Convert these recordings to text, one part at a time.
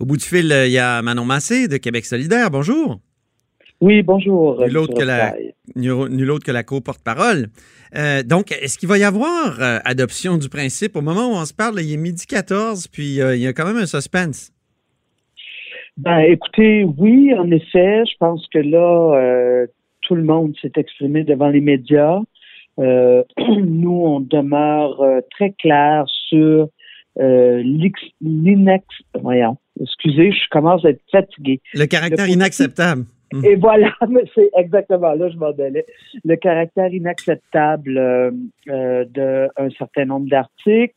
Au bout du fil, il y a Manon Massé de Québec solidaire. Bonjour. Oui, bonjour. Nul autre, que la, nul autre que la co-porte-parole. Euh, donc, est-ce qu'il va y avoir euh, adoption du principe? Au moment où on se parle, il est midi 14, puis euh, il y a quand même un suspense. Ben, écoutez, oui, en effet, je pense que là, tout le monde s'est exprimé devant les médias. nous, on demeure très clair sur l'inex... Voyons, excusez, je commence à être fatigué. Le caractère inacceptable. Mm. Et voilà, c'est exactement là, je m'en donnais. Le caractère inacceptable euh, euh, d'un certain nombre d'articles.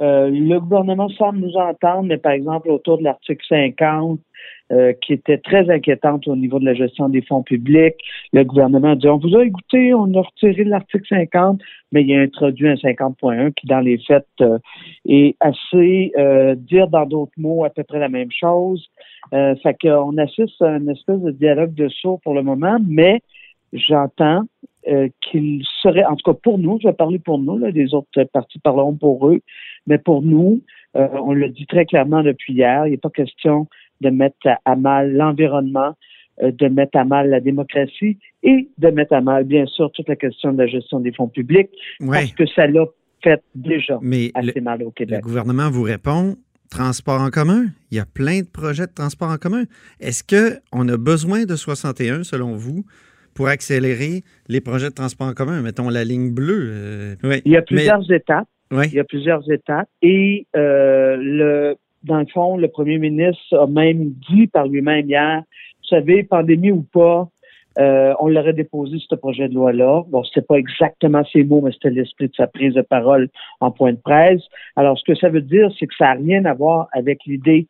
Euh, le gouvernement semble nous entendre, mais par exemple, autour de l'article 50, euh, qui était très inquiétante au niveau de la gestion des fonds publics. Le gouvernement a dit, on vous a écouté, on a retiré l'article 50, mais il a introduit un 50.1 qui, dans les faits, euh, est assez, euh, dire dans d'autres mots, à peu près la même chose. Euh, fait qu'on assiste à une espèce de dialogue de sourds pour le moment, mais j'entends qu'il serait, en tout cas pour nous, je vais parler pour nous, là, les autres partis parleront pour eux, mais pour nous, on le dit très clairement depuis hier, il n'est pas question de mettre à mal l'environnement, euh, de mettre à mal la démocratie et de mettre à mal, bien sûr, toute la question de la gestion des fonds publics, parce que ça l'a fait déjà assez mal au Québec. Le gouvernement vous répond transport en commun. Il y a plein de projets de transport en commun. Est-ce qu'on a besoin de 61, selon vous, pour accélérer les projets de transport en commun? Mettons la ligne bleue. Euh, il y a plusieurs étapes. Il y a plusieurs étapes. Et euh, le dans le fond, le premier ministre a même dit par lui-même hier, vous savez, pandémie ou pas, euh, on l'aurait déposé, ce projet de loi-là. Bon, c'était pas exactement ces mots, mais c'était l'esprit de sa prise de parole en point de presse. Alors, ce que ça veut dire, c'est que ça n'a rien à voir avec l'idée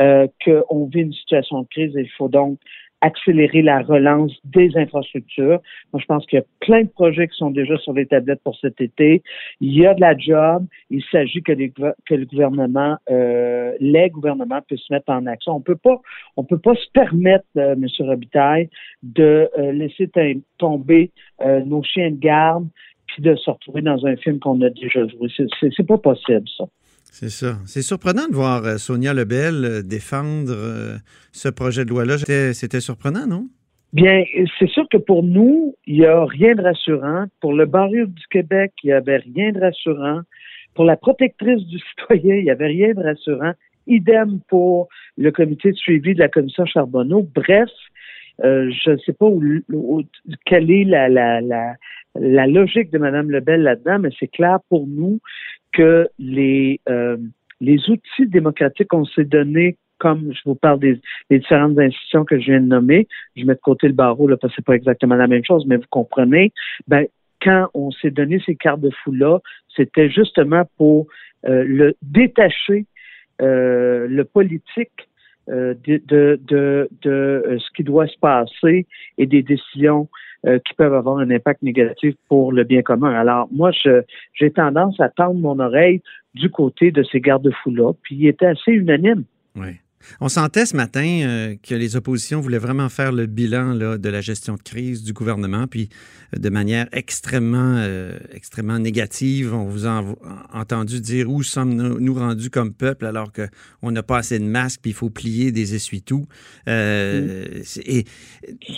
euh, qu'on vit une situation de crise et il faut donc accélérer la relance des infrastructures. Moi, je pense qu'il y a plein de projets qui sont déjà sur les tablettes pour cet été. Il y a de la job. Il s'agit que, que le gouvernement, euh, les gouvernements puissent se mettre en action. On peut pas, on peut pas se permettre, euh, M. Robitaille, de euh, laisser tomber euh, nos chiens de garde puis de se retrouver dans un film qu'on a déjà joué. C'est pas possible, ça. C'est ça. C'est surprenant de voir euh, Sonia Lebel euh, défendre euh, ce projet de loi-là. C'était surprenant, non? Bien, c'est sûr que pour nous, il n'y a rien de rassurant. Pour le barreau du Québec, il n'y avait rien de rassurant. Pour la protectrice du citoyen, il n'y avait rien de rassurant. Idem pour le comité de suivi de la commission Charbonneau. Bref, je ne sais pas où, quelle est la, la, la, la logique de Mme Lebel là-dedans, mais c'est clair pour nous que les, euh, les outils démocratiques qu'on s'est donnés comme je vous parle des, différentes institutions que je viens de nommer, je mets de côté le barreau là, parce que c'est pas exactement la même chose, mais vous comprenez, ben, quand on s'est donné ces cartes de fou-là, c'était justement pour euh, le détacher euh, le politique de, de, de, de ce qui doit se passer et des décisions euh, qui peuvent avoir un impact négatif pour le bien commun. Alors, moi, j'ai tendance à tendre mon oreille du côté de ces garde-fous-là, puis il était assez unanime. Oui. On sentait ce matin euh, que les oppositions voulaient vraiment faire le bilan de la gestion de crise du gouvernement, puis euh, de manière extrêmement, euh, extrêmement négative. On vous a entendu dire où sommes-nous rendus comme peuple alors qu'on n'a pas assez de masques, puis il faut plier des essuie-tout. Et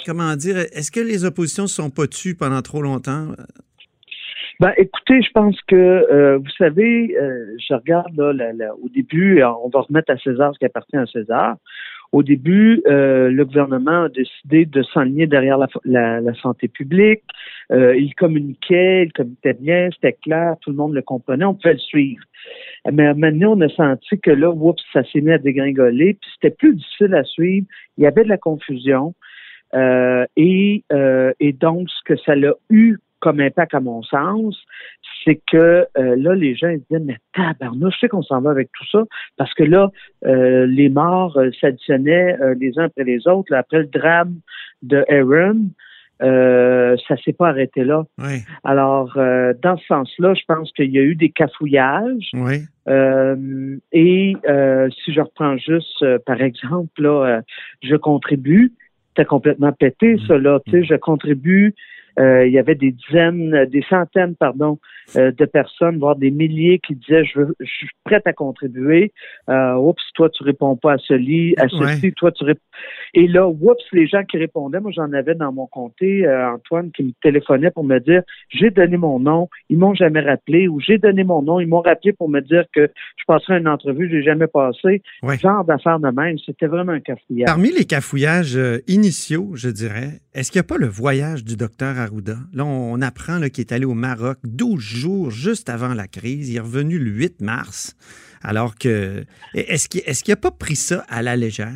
comment dire, est-ce que les oppositions ne sont pas tues pendant trop longtemps? Ben, écoutez, je pense que, euh, vous savez, euh, je regarde là, au début, on va remettre à César ce qui appartient à César. Au début, euh, le gouvernement a décidé de s'enligner derrière la, la, santé publique. il communiquait, il communiquait bien, c'était clair, tout le monde le comprenait, on pouvait le suivre. Mais maintenant, on a senti que là, oups, ça s'est mis à dégringoler, puis c'était plus difficile à suivre. Il y avait de la confusion. et, et donc, ce que ça l'a eu comme impact à mon sens, c'est que euh, là, les gens ils disaient, mais tabarnouche, je sais qu'on s'en va avec tout ça, parce que là, euh, les morts euh, s'additionnaient les uns après les autres. après le drame de Aaron, euh, ça s'est pas arrêté là. Oui. Alors, dans ce sens-là, je pense qu'il y a eu des cafouillages. Oui. et si je reprends juste, par exemple, là, je contribue. C'était complètement pété, ça, là. Tu sais, je contribue il y avait des dizaines, des centaines, pardon, euh, de personnes, voire des milliers qui disaient je, veux, je suis prête à contribuer. Euh, oups, toi tu réponds pas à ce lit, à ceci, toi tu réponds. Et là, oups, les gens qui répondaient, moi j'en avais dans mon comté, euh, Antoine qui me téléphonait pour me dire j'ai donné mon nom, ils m'ont jamais rappelé, ou j'ai donné mon nom, ils m'ont rappelé pour me dire que je passerai une entrevue, je l'ai jamais passé. Genre d'affaires de même, c'était vraiment un cafouillage. Parmi les cafouillages initiaux, je dirais, est-ce qu'il n'y a pas le voyage du docteur Arruda? Là, on apprend qu'il est allé au Maroc 12 jours juste avant la crise. Il est revenu le 8 mars. Alors que. Est-ce qu'il n'a pas pris ça à la légère?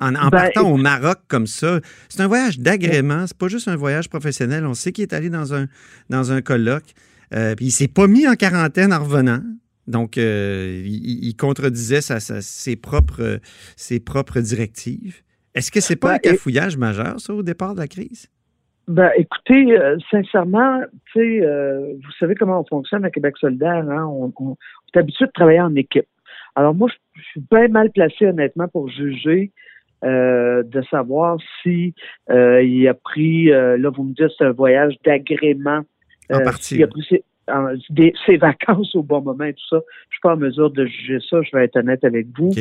En, ben, partant au Maroc comme ça, c'est un voyage d'agrément, c'est pas juste un voyage professionnel. On sait qu'il est allé dans un, dans un colloque, euh, puis il s'est pas mis en quarantaine en revenant. Donc, euh, il, contredisait ses, propres, ses propres directives. Est-ce que c'est pas ben, un cafouillage majeur, ça, au départ de la crise? Ben, écoutez, euh, sincèrement, tu sais, euh, vous savez comment on fonctionne à Québec solidaire, hein? On, est habitué de travailler en équipe. Alors moi, je, suis bien mal placé, honnêtement, pour juger euh, de savoir si il a pris, là, vous me dites, c'est un voyage d'agrément. En partie. Il a pris ses, vacances au bon moment et tout ça. Je suis pas en mesure de juger ça, je vais être honnête avec vous.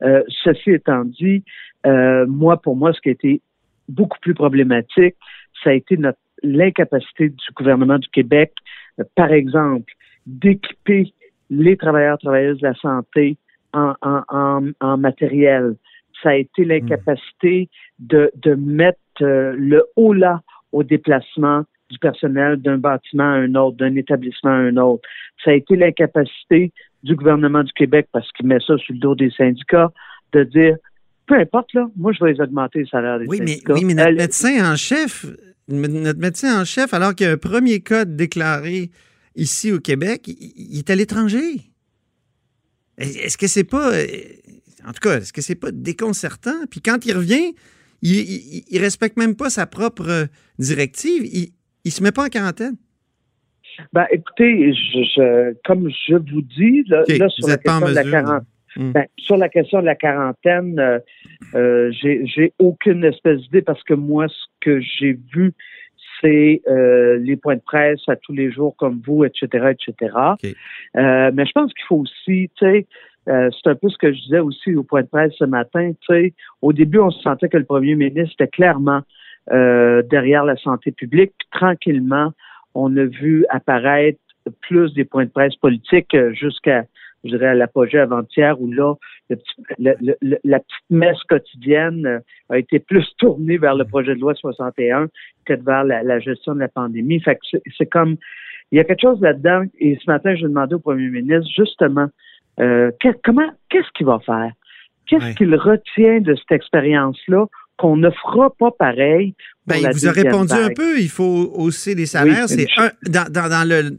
ceci étant dit, moi, pour moi, ce qui a été beaucoup plus problématique, ça a été l'incapacité du gouvernement du Québec, euh, par exemple, d'équiper les travailleurs travailleuses de la santé en, matériel. Ça a été l'incapacité de, mettre euh, le haut là au déplacement du personnel d'un bâtiment à un autre, d'un établissement à un autre. Ça a été l'incapacité du gouvernement du Québec, parce qu'il met ça sur le dos des syndicats, de dire peu importe, là, moi, je vais les augmenter les salaires des oui, Mais, oui, mais notre médecin en chef, notre médecin en chef, alors qu'il y a un premier cas déclaré ici au Québec, il, est à l'étranger. Est-ce que c'est pas. Euh, en tout cas, est-ce que c'est pas déconcertant? Puis quand il revient, il, il, respecte même pas sa propre directive. Il, il se met pas en quarantaine. Ben, écoutez, je, comme je vous dis, là, sur la question de la quarantaine, Mm. Ben, sur la question de la quarantaine, euh, euh j'ai aucune espèce d'idée parce que moi, ce que j'ai vu, c'est euh, les points de presse à tous les jours comme vous, etc., etc. Euh, mais je pense qu'il faut aussi, tu sais, c'est un peu ce que je disais aussi au point de presse ce matin. Tu sais, au début, on se sentait que le premier ministre était clairement derrière la santé publique. tranquillement, on a vu apparaître plus des points de presse politiques jusqu'à je dirais, à l'apogée avant-hier, où là, la petite messe quotidienne euh, a été plus tournée vers le projet de loi 61 que vers la, gestion de la pandémie. Fait que c'est comme, il y a quelque chose là-dedans. Et ce matin, je demandais au premier ministre, justement, euh, comment, qu'est-ce qu'il va faire? Qu'est-ce qu'il retient de cette expérience-là qu'on ne fera pas pareil. Ben, il vous a répondu un peu, il faut hausser les salaires. c'est un, dans, dans, dans, le,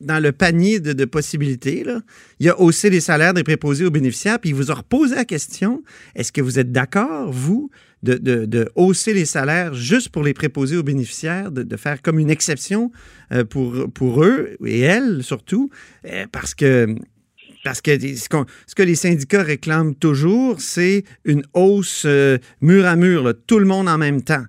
dans le panier de, possibilités, il y a haussé les salaires des préposés aux bénéficiaires, puis il vous a reposé la question, est-ce que vous êtes d'accord, vous, de, de, hausser les salaires juste pour les préposés aux bénéficiaires, de, faire comme une exception euh, pour, pour eux et elles surtout, euh, parce que parce que ce, que les syndicats réclament toujours, c'est une hausse euh, mur à mur, tout le monde en même temps.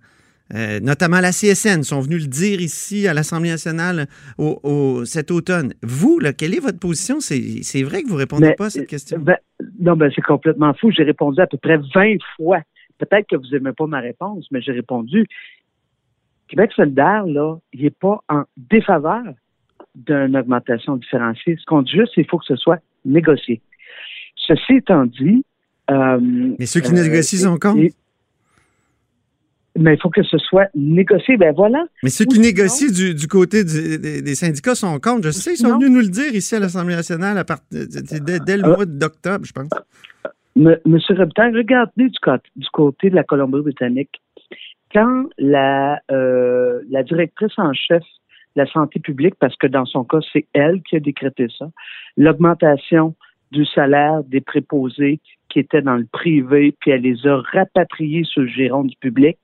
Euh, notamment la CSN, sont venus le dire ici à l'Assemblée nationale au, cet automne. Vous, là, quelle est votre position? C'est vrai que vous ne répondez pas à cette question? Ben, non, ben, c'est complètement fou. J'ai répondu à peu près 20 fois. Peut-être que vous n'aimez pas ma réponse, mais j'ai répondu. Québec solidaire, là, il n'est pas en défaveur d'une augmentation différenciée. Ce qu'on dit juste, c'est qu'il faut que ce soit négocié. Ceci étant dit. Euh, mais ceux qui négocient sont contre? Mais il faut que ce soit négocié. Ben voilà. Mais ceux qui négocient du, côté des, syndicats sont contre. Je sais, ils sont venus nous le dire ici à l'Assemblée nationale à dès, le euh, mois d'octobre, je pense. Monsieur Robitaille, regardez du, du côté de la Colombie-Britannique. Quand la, euh, la directrice en chef la santé publique, parce que dans son cas, c'est elle qui a décrété ça, l'augmentation du salaire des préposés qui étaient dans le privé, puis elle les a rapatriés sur le giron du public.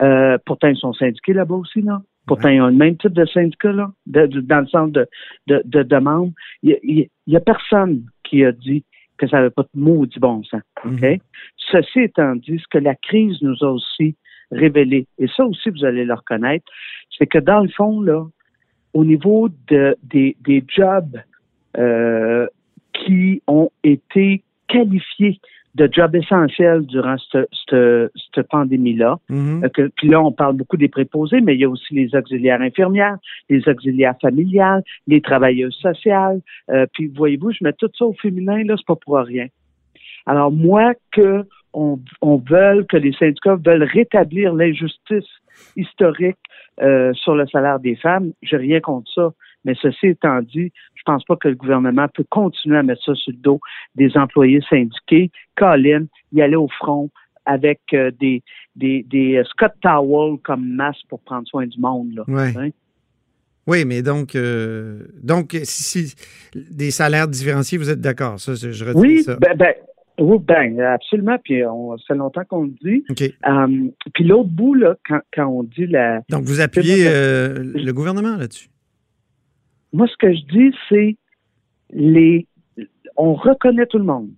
Euh, pourtant, ils sont syndiqués là-bas aussi, non? Pourtant, ils ont le même type de syndicat, là, dans le centre de, de, demande. Il n'y a, personne qui a dit que ça n'avait pas de maudit bon sens. Mhm. Ceci étant dit, ce que la crise nous a aussi révélé, et ça aussi, vous allez le reconnaître, c'est que dans le fond, là, au niveau de, des, des jobs euh, qui ont été qualifiés de jobs essentiels durant cette, cette, pandémie-là. Euh, puis là, on parle beaucoup des préposés, mais il y a aussi les auxiliaires infirmières, les auxiliaires familiales, les travailleuses sociales. Euh, puis voyez-vous, je mets tout ça au féminin, là, c'est pas pour rien. Alors moi, que on, on veut, que les syndicats veulent rétablir l'injustice historique euh, sur le salaire des femmes, j'ai rien contre ça. Mais ceci étant dit, je pense pas que le gouvernement peut continuer à mettre ça sur le dos des employés syndiqués. Colin, y aller au front avec euh, des, des, des euh, Scott Towel comme masque pour prendre soin du monde. Là, hein? Oui, mais donc, euh, donc si, des salaires différenciés, vous êtes d'accord? Ça, je retiens oui, ça. Ben, ben, oui, ben, absolument. Puis on, ça fait longtemps qu'on le dit. puis l'autre bout, là, quand, quand, on dit la. Donc, vous appuyez le gouvernement là-dessus? Moi, ce que je dis, c'est les. On reconnaît tout le monde.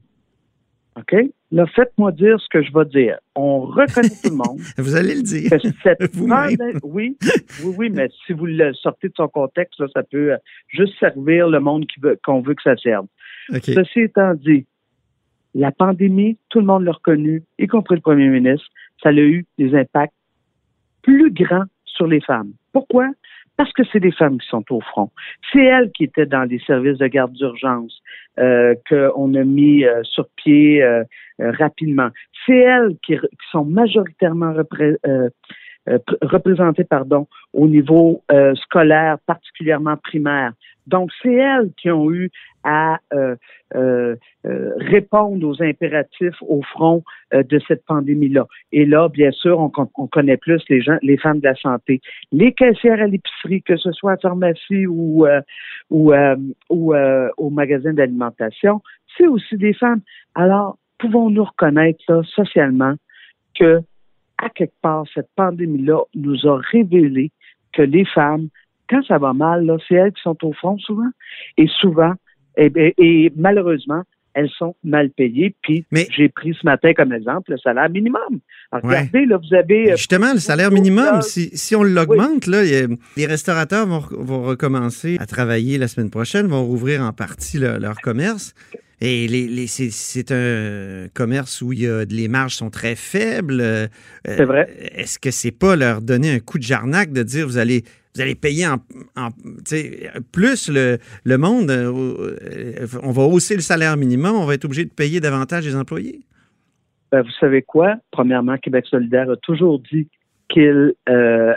OK? Là, faites-moi dire ce que je vais dire. On reconnaît tout le monde. vous allez le dire. oui, oui, oui, mais si vous le sortez de son contexte, ça peut euh, juste servir le monde qu'on veut, veut que ça serve. Ceci étant dit, la pandémie, tout le monde l'a reconnu, y compris le premier ministre, ça a eu des impacts plus grands sur les femmes. Pourquoi? parce que c'est des femmes qui sont au front. C'est elles qui étaient dans les services de garde d'urgence euh, qu'on a mis euh, sur pied euh, euh, rapidement. C'est elles qui, qui, sont majoritairement représentées pardon, au niveau scolaire, particulièrement primaire. Donc, c'est elles qui ont eu à euh, euh, euh, répondre aux impératifs au front de cette pandémie-là. Et là, bien sûr, on, on, connaît plus les gens, les femmes de la santé, les caissières à l'épicerie, que ce soit à pharmacie ou ou, ou au magasin d'alimentation, c'est aussi des femmes. Alors, pouvons-nous reconnaître là, socialement que à quelque part, cette pandémie-là nous a révélé que les femmes quand ça va mal, là, c'est elles qui sont au fond souvent. Et souvent, et, eh et, malheureusement, elles sont mal payées. Puis j'ai pris ce matin comme exemple le salaire minimum. regardez, là, vous avez. Euh, Justement, le salaire minimum, si, si, on l'augmente, là, les restaurateurs vont, vont, recommencer à travailler la semaine prochaine, vont rouvrir en partie leur commerce. Et les, c'est un commerce où il y a, les marges sont très faibles. Euh, c'est vrai. Est-ce que c'est pas leur donner un coup de jarnac de dire vous allez vous allez payer en, plus le, le monde, euh, on va hausser le salaire minimum, on va être obligé de payer davantage les employés? Ben, vous savez quoi? Premièrement, Québec solidaire a toujours dit qu'il euh,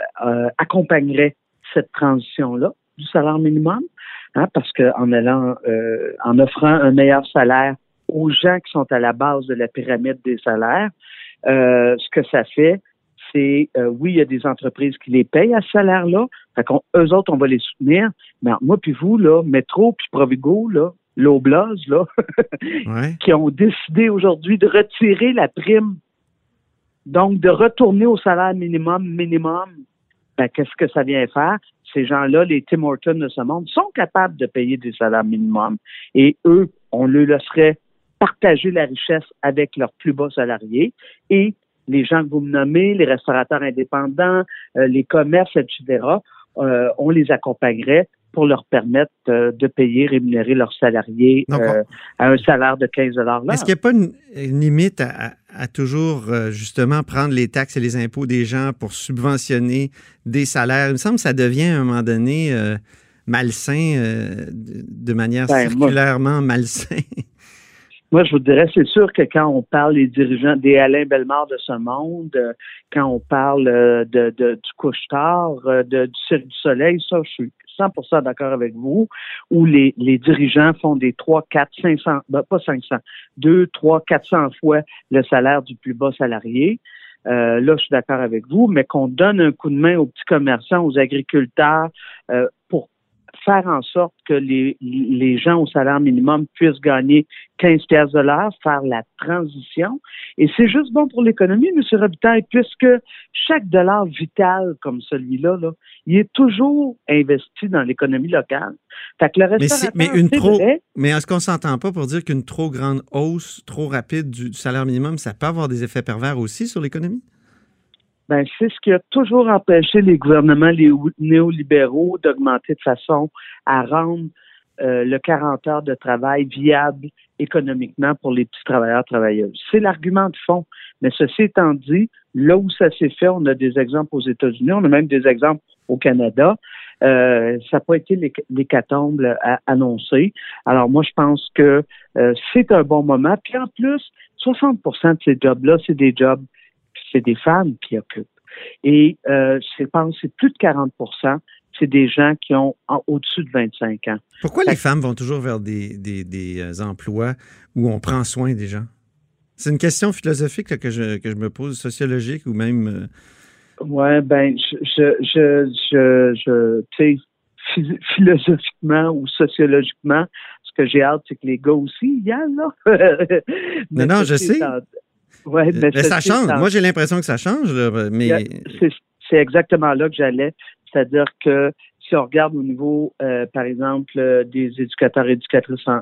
accompagnerait cette transition-là du salaire minimum. Hein, parce qu'en allant, euh, en offrant un meilleur salaire aux gens qui sont à la base de la pyramide des salaires, euh, ce que ça fait, c'est euh, oui, il y a des entreprises qui les payent à ce salaire-là. Fait eux autres, on va les soutenir. Mais moi puis vous, là, Métro puis Provigo, là, l'Oblaz, là, qui ont décidé aujourd'hui de retirer la prime. Donc, de retourner au salaire minimum, minimum, ben, qu'est-ce que ça vient faire? ces gens-là, les Tim Hortons de ce monde, sont capables de payer des salaires minimums. Et eux, on leur laisserait partager la richesse avec leurs plus bas salariés. Et les gens que vous me nommez, les restaurateurs indépendants, euh, les commerces, etc., euh, on les accompagnerait pour leur permettre euh, de payer, rémunérer leurs salariés euh, à un salaire de 15 là. Est-ce qu'il n'y a pas une, limite à, toujours euh, justement prendre les taxes et les impôts des gens pour subventionner des salaires? Il me semble que ça devient à un moment donné malsain, de manière ben, circulairement malsain. Moi, je vous dirais, c'est sûr que quand on parle des dirigeants, des Alain Bellemare de ce monde, quand on parle de, du couche-tard, de, du Cirque du Soleil, ça, je suis 100% d'accord avec vous, où les, dirigeants font des 3, 4, 500, ben pas 500, 2, 3, 400 fois le salaire du plus bas salarié. là, je suis d'accord avec vous, mais qu'on donne un coup de main aux petits commerçants, aux agriculteurs, pour faire en sorte que les, les gens au salaire minimum puissent gagner 15 pièces de l'heure, faire la transition. Et c'est juste bon pour l'économie, M. Robitaille, puisque chaque dollar vital comme celui-là, là, il est toujours investi dans l'économie locale. Fait que le mais, mais, une trop, mais est-ce qu'on s'entend pas pour dire qu'une trop grande hausse, trop rapide du salaire minimum, ça peut avoir des effets pervers aussi sur l'économie? Ben, c'est ce qui a toujours empêché les gouvernements les néolibéraux d'augmenter de façon à rendre euh, le 40 heures de travail viable économiquement pour les petits travailleurs travailleuses. C'est l'argument de fond. Mais ceci étant dit, là où ça s'est fait, on a des exemples aux États-Unis, on a même des exemples au Canada. Euh, ça n'a pas été l'hécatombe annoncé. Alors moi, je pense que euh, c'est un bon moment. Puis en plus, 60% de ces jobs-là, c'est des jobs c'est des femmes qui occupent. Et euh, je pense que c'est plus de 40% c'est des gens qui ont au-dessus de 25 ans. Pourquoi les femmes vont toujours vers des, des, euh, emplois où on prend soin des gens? C'est une question philosophique que, je, que je me pose, sociologique ou même. Euh... Ouais, ben, je, je, je, je, tu sais, philosophiquement ou sociologiquement, ce que j'ai hâte, c'est que les gars aussi y a, là. non, non, je sais. Ouais, mais, ça change. Moi, j'ai l'impression que ça change, mais. C'est exactement là que j'allais. C'est-à-dire que si on regarde au niveau, euh, par exemple, euh, des éducateurs et éducatrices en,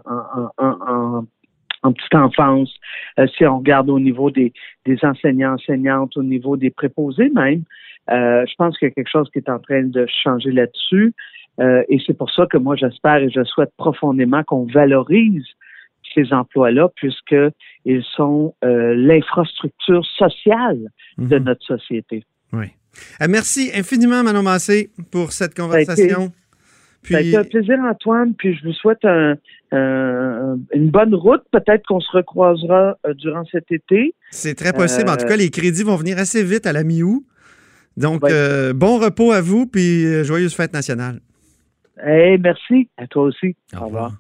en, en, petite enfance, euh, si on regarde au niveau des, des enseignants, enseignantes, au niveau des préposés même, je pense qu'il y a quelque chose qui est en train de changer là-dessus. et c'est pour ça que moi, j'espère et je souhaite profondément qu'on valorise ces emplois-là, puisqu'ils sont euh, l'infrastructure sociale de mhm. notre société. Oui. Euh, merci infiniment, Manon Massé, pour cette conversation. Ça a été un plaisir, Antoine, puis je vous souhaite une bonne route. Peut-être qu'on se recroisera euh, durant cet été. C'est très possible. En tout cas, les crédits vont venir assez vite à la mi-août. Donc, bon repos à vous, puis joyeuse fête nationale. Hey, merci. À toi aussi. Au, revoir.